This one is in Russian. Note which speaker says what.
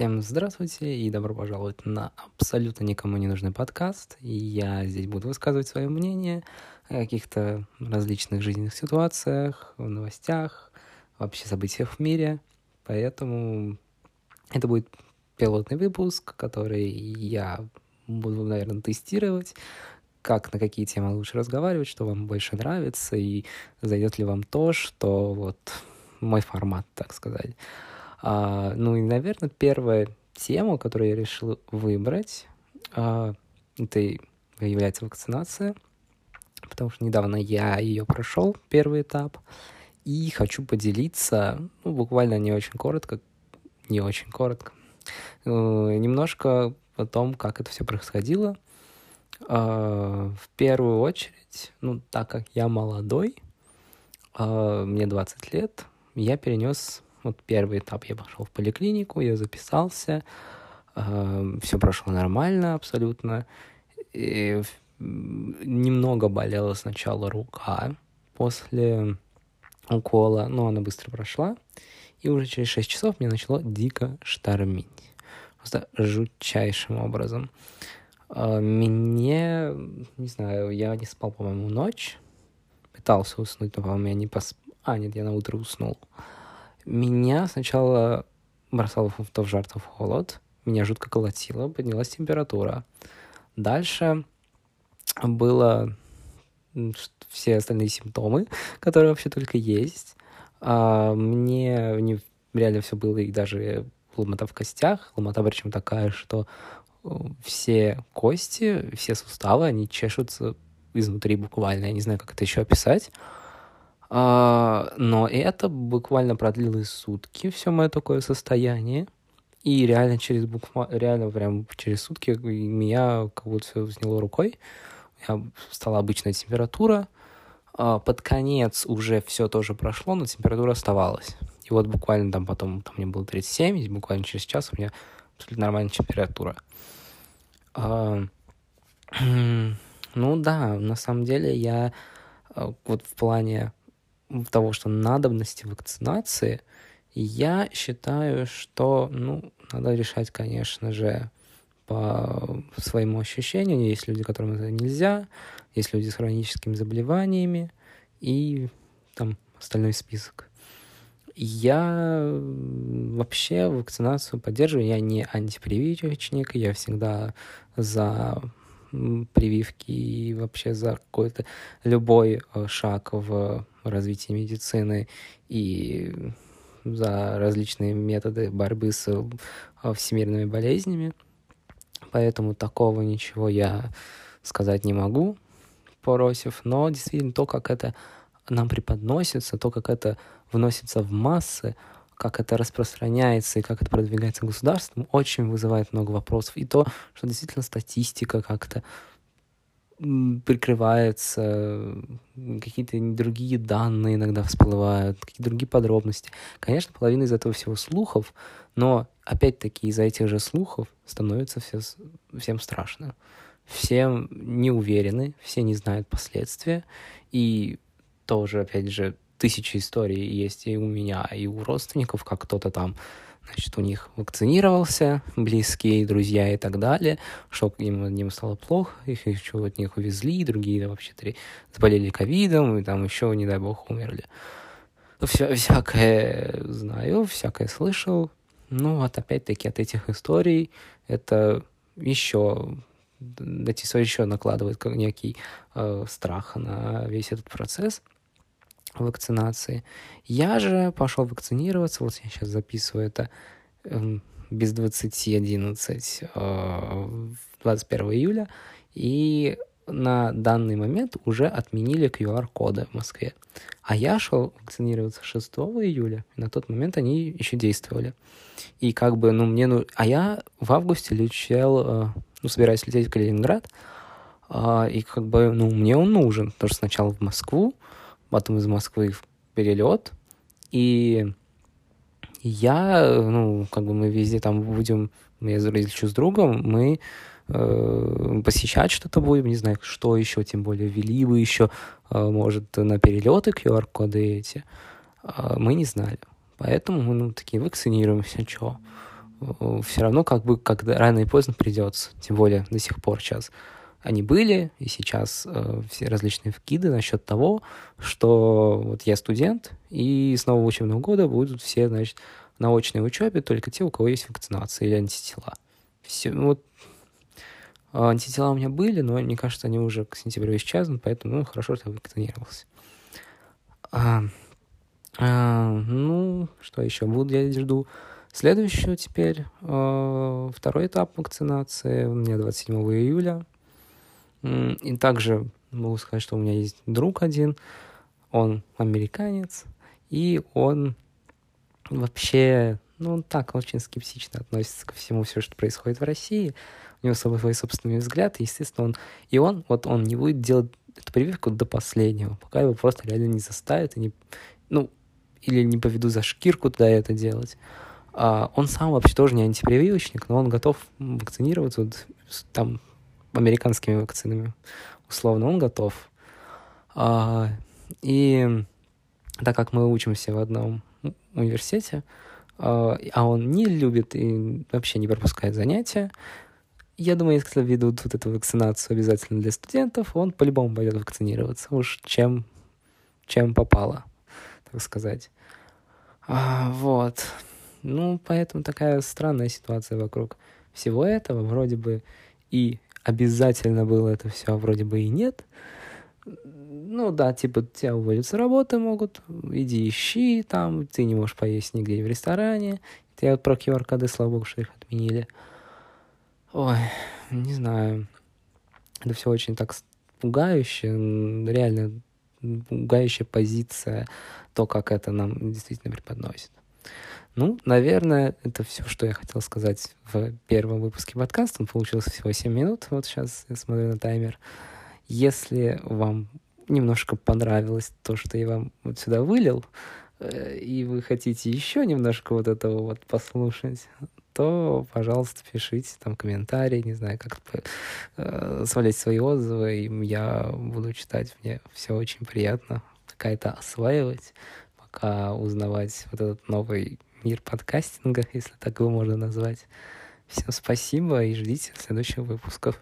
Speaker 1: Всем здравствуйте и добро пожаловать на абсолютно никому не нужный подкаст. Я здесь буду высказывать свое мнение о каких-то различных жизненных ситуациях, в новостях, вообще событиях в мире. Поэтому это будет пилотный выпуск, который я буду, наверное, тестировать, как на какие темы лучше разговаривать, что вам больше нравится, и зайдет ли вам то, что вот мой формат, так сказать. А, ну и, наверное, первая тема, которую я решил выбрать, а, это является вакцинация, потому что недавно я ее прошел, первый этап, и хочу поделиться, ну, буквально не очень коротко, не очень коротко, э, немножко о том, как это все происходило. Э, в первую очередь, ну, так как я молодой, э, мне 20 лет, я перенес вот первый этап я пошел в поликлинику, я записался, э, все прошло нормально абсолютно. И немного болела сначала рука после укола, но она быстро прошла. И уже через 6 часов мне начало дико штормить. Просто жутчайшим образом. Э, мне, не знаю, я не спал, по-моему, ночь. Пытался уснуть, но, по-моему, я не поспал. А, нет, я на утро уснул. Меня сначала бросало то в жар, то в холод. Меня жутко колотило, поднялась температура. Дальше было все остальные симптомы, которые вообще только есть. А мне не, реально все было, и даже ломота в костях. Ломота причем такая, что э, все кости, все суставы, они чешутся изнутри буквально. Я не знаю, как это еще описать. А, но это буквально продлилось сутки, все мое такое состояние. И реально через буква, реально прям через сутки меня как будто все сняло рукой. Я стала обычная температура. А под конец уже все тоже прошло, но температура оставалась. И вот буквально там потом, там мне было 37, и буквально через час у меня абсолютно нормальная температура. А, ну да, на самом деле я а, вот в плане того, что надобности вакцинации, я считаю, что, ну, надо решать, конечно же, по своему ощущению. Есть люди, которым это нельзя, есть люди с хроническими заболеваниями и там остальной список. Я вообще вакцинацию поддерживаю. Я не антипрививочник, я всегда за прививки и вообще за какой-то любой э, шаг в развитии медицины и за различные методы борьбы с э, всемирными болезнями. Поэтому такого ничего я сказать не могу, поросив, но действительно то, как это нам преподносится, то, как это вносится в массы, как это распространяется и как это продвигается государством, очень вызывает много вопросов. И то, что действительно статистика как-то прикрывается, какие-то другие данные иногда всплывают, какие-то другие подробности. Конечно, половина из этого всего слухов, но опять-таки из-за этих же слухов становится все, всем страшно. Все не уверены, все не знают последствия, и тоже, опять же, тысячи историй есть и у меня, и у родственников, как кто-то там, значит, у них вакцинировался, близкие, друзья и так далее, что им, им стало плохо, их еще от них увезли, другие вообще-то заболели ковидом, и там еще, не дай бог, умерли. Вся, всякое знаю, всякое слышал. Ну, вот опять-таки от этих историй это еще эти еще накладывают как некий э, страх на весь этот процесс вакцинации. Я же пошел вакцинироваться, вот я сейчас записываю это э, без 20.11 э, 21 июля, и на данный момент уже отменили QR-коды в Москве. А я шел вакцинироваться 6 июля, на тот момент они еще действовали. И как бы, ну, мне, ну, а я в августе летел, э, ну, собираюсь лететь в Калининград, э, и как бы, ну, мне он нужен, потому что сначала в Москву, потом из Москвы в перелет, и я, ну, как бы мы везде там будем, я лечу с другом, мы э, посещать что-то будем, не знаю, что еще, тем более ввели бы еще, э, может, на перелеты QR-коды эти, э, мы не знали. Поэтому мы, ну, такие, вакцинируемся, что? все равно как бы когда рано и поздно придется, тем более до сих пор сейчас они были, и сейчас э, все различные вкиды насчет того, что вот я студент, и с нового учебного года будут все, значит, на очной учебе только те, у кого есть вакцинация или антитела. Все, ну вот антитела у меня были, но мне кажется, они уже к сентябрю исчезнут, поэтому ну, хорошо, что я вакцинировался. А, а, ну, что еще? Буду, я жду следующую теперь, э, второй этап вакцинации у меня 27 июля. И также могу сказать, что у меня есть друг один, он американец, и он вообще, ну, он так очень скептично относится ко всему, все, что происходит в России. У него свой собственный взгляд, и, естественно, он... И он, вот он не будет делать эту прививку до последнего, пока его просто реально не заставят и не... Ну, или не поведу за шкирку туда это делать. А он сам вообще тоже не антипрививочник, но он готов вакцинироваться вот, там американскими вакцинами, условно, он готов. А, и так как мы учимся в одном университете, а, а он не любит и вообще не пропускает занятия, я думаю, если ведут вот эту вакцинацию обязательно для студентов, он по-любому пойдет вакцинироваться, уж чем, чем попало, так сказать. А, вот. Ну, поэтому такая странная ситуация вокруг всего этого. Вроде бы и обязательно было это все, а вроде бы и нет. Ну да, типа тебя уводят с работы могут, иди ищи там, ты не можешь поесть нигде в ресторане. Я вот про QR-коды, слава богу, что их отменили. Ой, не знаю. Это все очень так пугающе, реально пугающая позиция, то, как это нам действительно преподносит. Ну, наверное, это все, что я хотел сказать в первом выпуске подкаста. Он получился всего 7 минут. Вот сейчас я смотрю на таймер. Если вам немножко понравилось то, что я вам вот сюда вылил, э, и вы хотите еще немножко вот этого вот послушать, то, пожалуйста, пишите там комментарии, не знаю, как э, свалить свои отзывы, и я буду читать, мне все очень приятно какая-то осваивать, пока узнавать вот этот новый мир подкастинга, если так его можно назвать. Всем спасибо и ждите следующих выпусков.